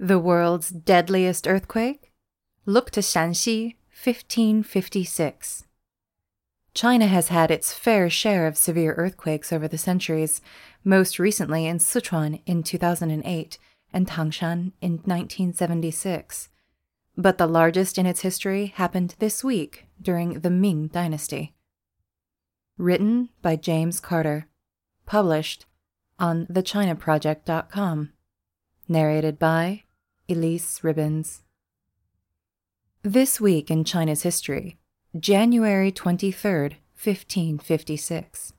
The world's deadliest earthquake? Look to Shaanxi, 1556. China has had its fair share of severe earthquakes over the centuries, most recently in Sichuan in 2008 and Tangshan in 1976. But the largest in its history happened this week during the Ming Dynasty. Written by James Carter. Published on thechinaproject.com. Narrated by Elise Ribbons. This week in China's history, January 23rd, 1556.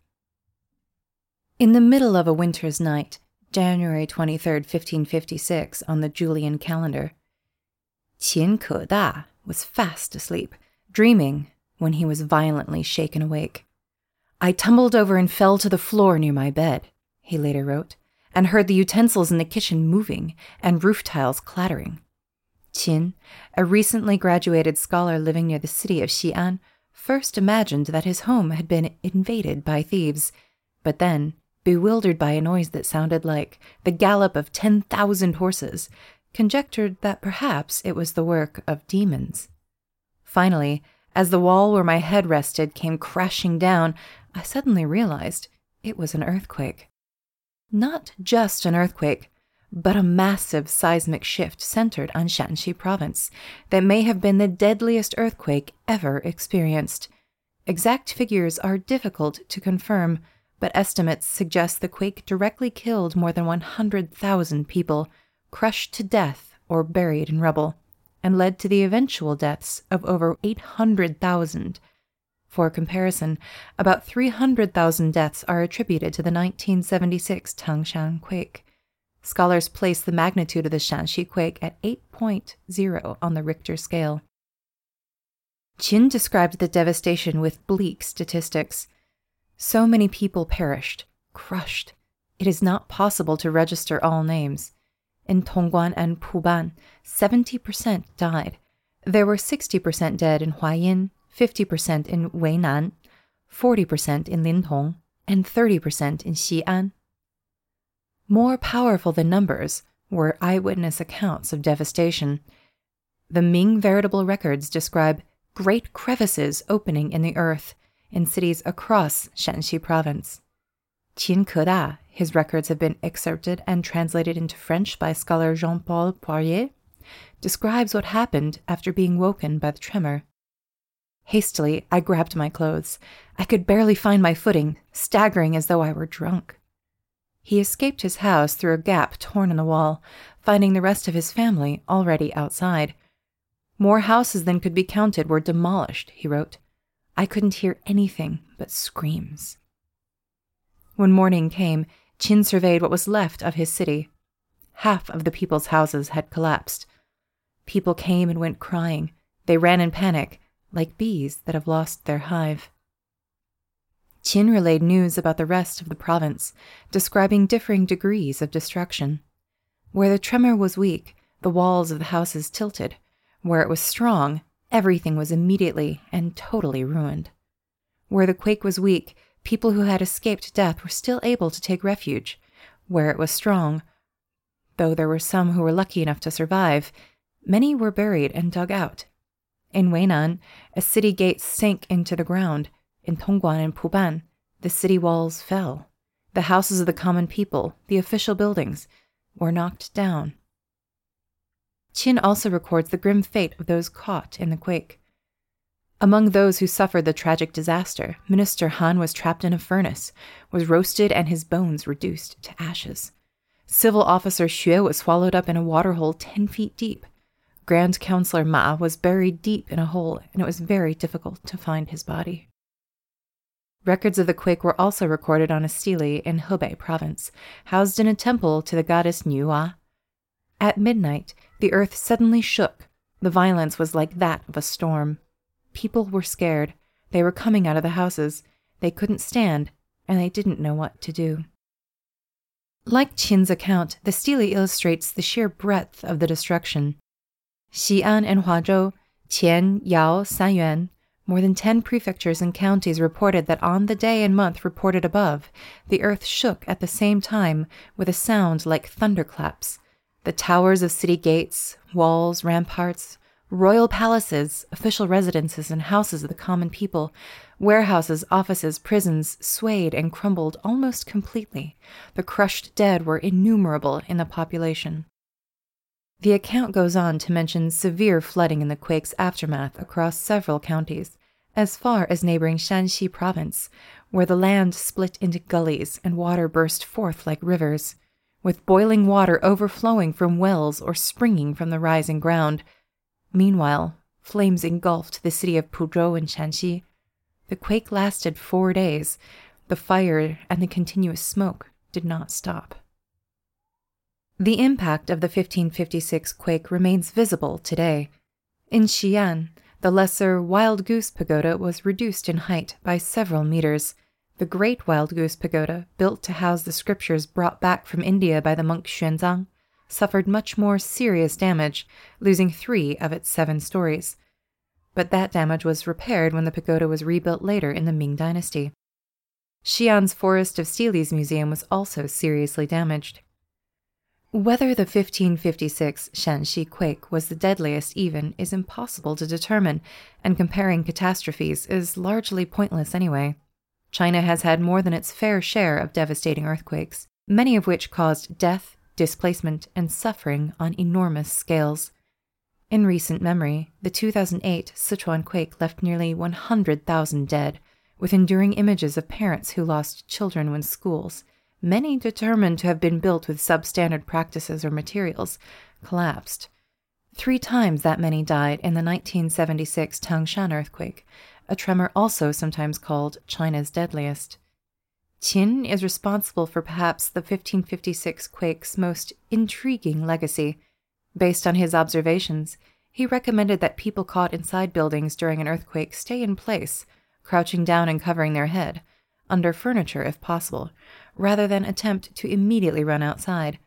In the middle of a winter's night, January 23rd, 1556, on the Julian calendar, Qin Keda was fast asleep, dreaming when he was violently shaken awake. I tumbled over and fell to the floor near my bed, he later wrote and heard the utensils in the kitchen moving and roof tiles clattering. Qin, a recently graduated scholar living near the city of Xi'an, first imagined that his home had been invaded by thieves, but then, bewildered by a noise that sounded like the gallop of 10,000 horses, conjectured that perhaps it was the work of demons. Finally, as the wall where my head rested came crashing down, I suddenly realized it was an earthquake. Not just an earthquake, but a massive seismic shift centered on Shaanxi province that may have been the deadliest earthquake ever experienced. Exact figures are difficult to confirm, but estimates suggest the quake directly killed more than 100,000 people, crushed to death or buried in rubble, and led to the eventual deaths of over 800,000 for comparison, about 300,000 deaths are attributed to the 1976 Tangshan quake. Scholars place the magnitude of the Shaanxi quake at 8.0 on the Richter scale. Qin described the devastation with bleak statistics. So many people perished, crushed. It is not possible to register all names. In Tongguan and Puban, 70% died. There were 60% dead in Huayin, 50% in Weinan, 40% in Lintong, and 30% in Xi'an. More powerful than numbers were eyewitness accounts of devastation. The Ming veritable records describe great crevices opening in the earth in cities across Shaanxi province. Qin Keda, his records have been excerpted and translated into French by scholar Jean Paul Poirier, describes what happened after being woken by the tremor. Hastily, I grabbed my clothes. I could barely find my footing, staggering as though I were drunk. He escaped his house through a gap torn in the wall, finding the rest of his family already outside. More houses than could be counted were demolished, he wrote. I couldn't hear anything but screams. When morning came, Qin surveyed what was left of his city. Half of the people's houses had collapsed. People came and went crying. They ran in panic, like bees that have lost their hive. Qin relayed news about the rest of the province, describing differing degrees of destruction. Where the tremor was weak, the walls of the houses tilted. Where it was strong, everything was immediately and totally ruined. Where the quake was weak, people who had escaped death were still able to take refuge. Where it was strong, though there were some who were lucky enough to survive, many were buried and dug out in Weinan, a city gate sank into the ground. In Tongguan and Puban, the city walls fell. The houses of the common people, the official buildings, were knocked down. Qin also records the grim fate of those caught in the quake. Among those who suffered the tragic disaster, Minister Han was trapped in a furnace, was roasted, and his bones reduced to ashes. Civil officer Xue was swallowed up in a waterhole ten feet deep. Grand Counselor Ma was buried deep in a hole, and it was very difficult to find his body. Records of the quake were also recorded on a stele in Hebei province, housed in a temple to the goddess Nuwa. At midnight, the earth suddenly shook. The violence was like that of a storm. People were scared. They were coming out of the houses. They couldn't stand, and they didn't know what to do. Like Qin's account, the stele illustrates the sheer breadth of the destruction. Xi'an and Huazhou, Qian, Yao, Sanyuan, more than 10 prefectures and counties reported that on the day and month reported above, the earth shook at the same time with a sound like thunderclaps. The towers of city gates, walls, ramparts, royal palaces, official residences, and houses of the common people, warehouses, offices, prisons swayed and crumbled almost completely. The crushed dead were innumerable in the population. The account goes on to mention severe flooding in the quake's aftermath across several counties, as far as neighboring Shanxi province, where the land split into gullies and water burst forth like rivers, with boiling water overflowing from wells or springing from the rising ground. Meanwhile, flames engulfed the city of Puzhou in Shanxi. The quake lasted four days. The fire and the continuous smoke did not stop. The impact of the 1556 quake remains visible today. In Xi'an, the lesser Wild Goose Pagoda was reduced in height by several meters. The Great Wild Goose Pagoda, built to house the scriptures brought back from India by the monk Xuanzang, suffered much more serious damage, losing three of its seven stories. But that damage was repaired when the pagoda was rebuilt later in the Ming Dynasty. Xi'an's Forest of Steles Museum was also seriously damaged. Whether the 1556 Shaanxi quake was the deadliest, even, is impossible to determine, and comparing catastrophes is largely pointless anyway. China has had more than its fair share of devastating earthquakes, many of which caused death, displacement, and suffering on enormous scales. In recent memory, the 2008 Sichuan quake left nearly 100,000 dead, with enduring images of parents who lost children when schools many determined to have been built with substandard practices or materials, collapsed. Three times that many died in the 1976 Tangshan earthquake, a tremor also sometimes called China's deadliest. Qin is responsible for perhaps the 1556 quake's most intriguing legacy. Based on his observations, he recommended that people caught inside buildings during an earthquake stay in place, crouching down and covering their head, under furniture if possible, rather than attempt to immediately run outside.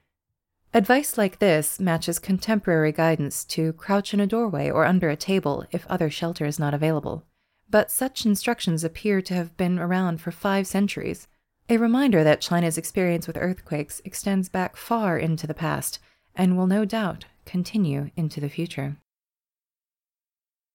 Advice like this matches contemporary guidance to crouch in a doorway or under a table if other shelter is not available. But such instructions appear to have been around for five centuries, a reminder that China's experience with earthquakes extends back far into the past and will no doubt continue into the future.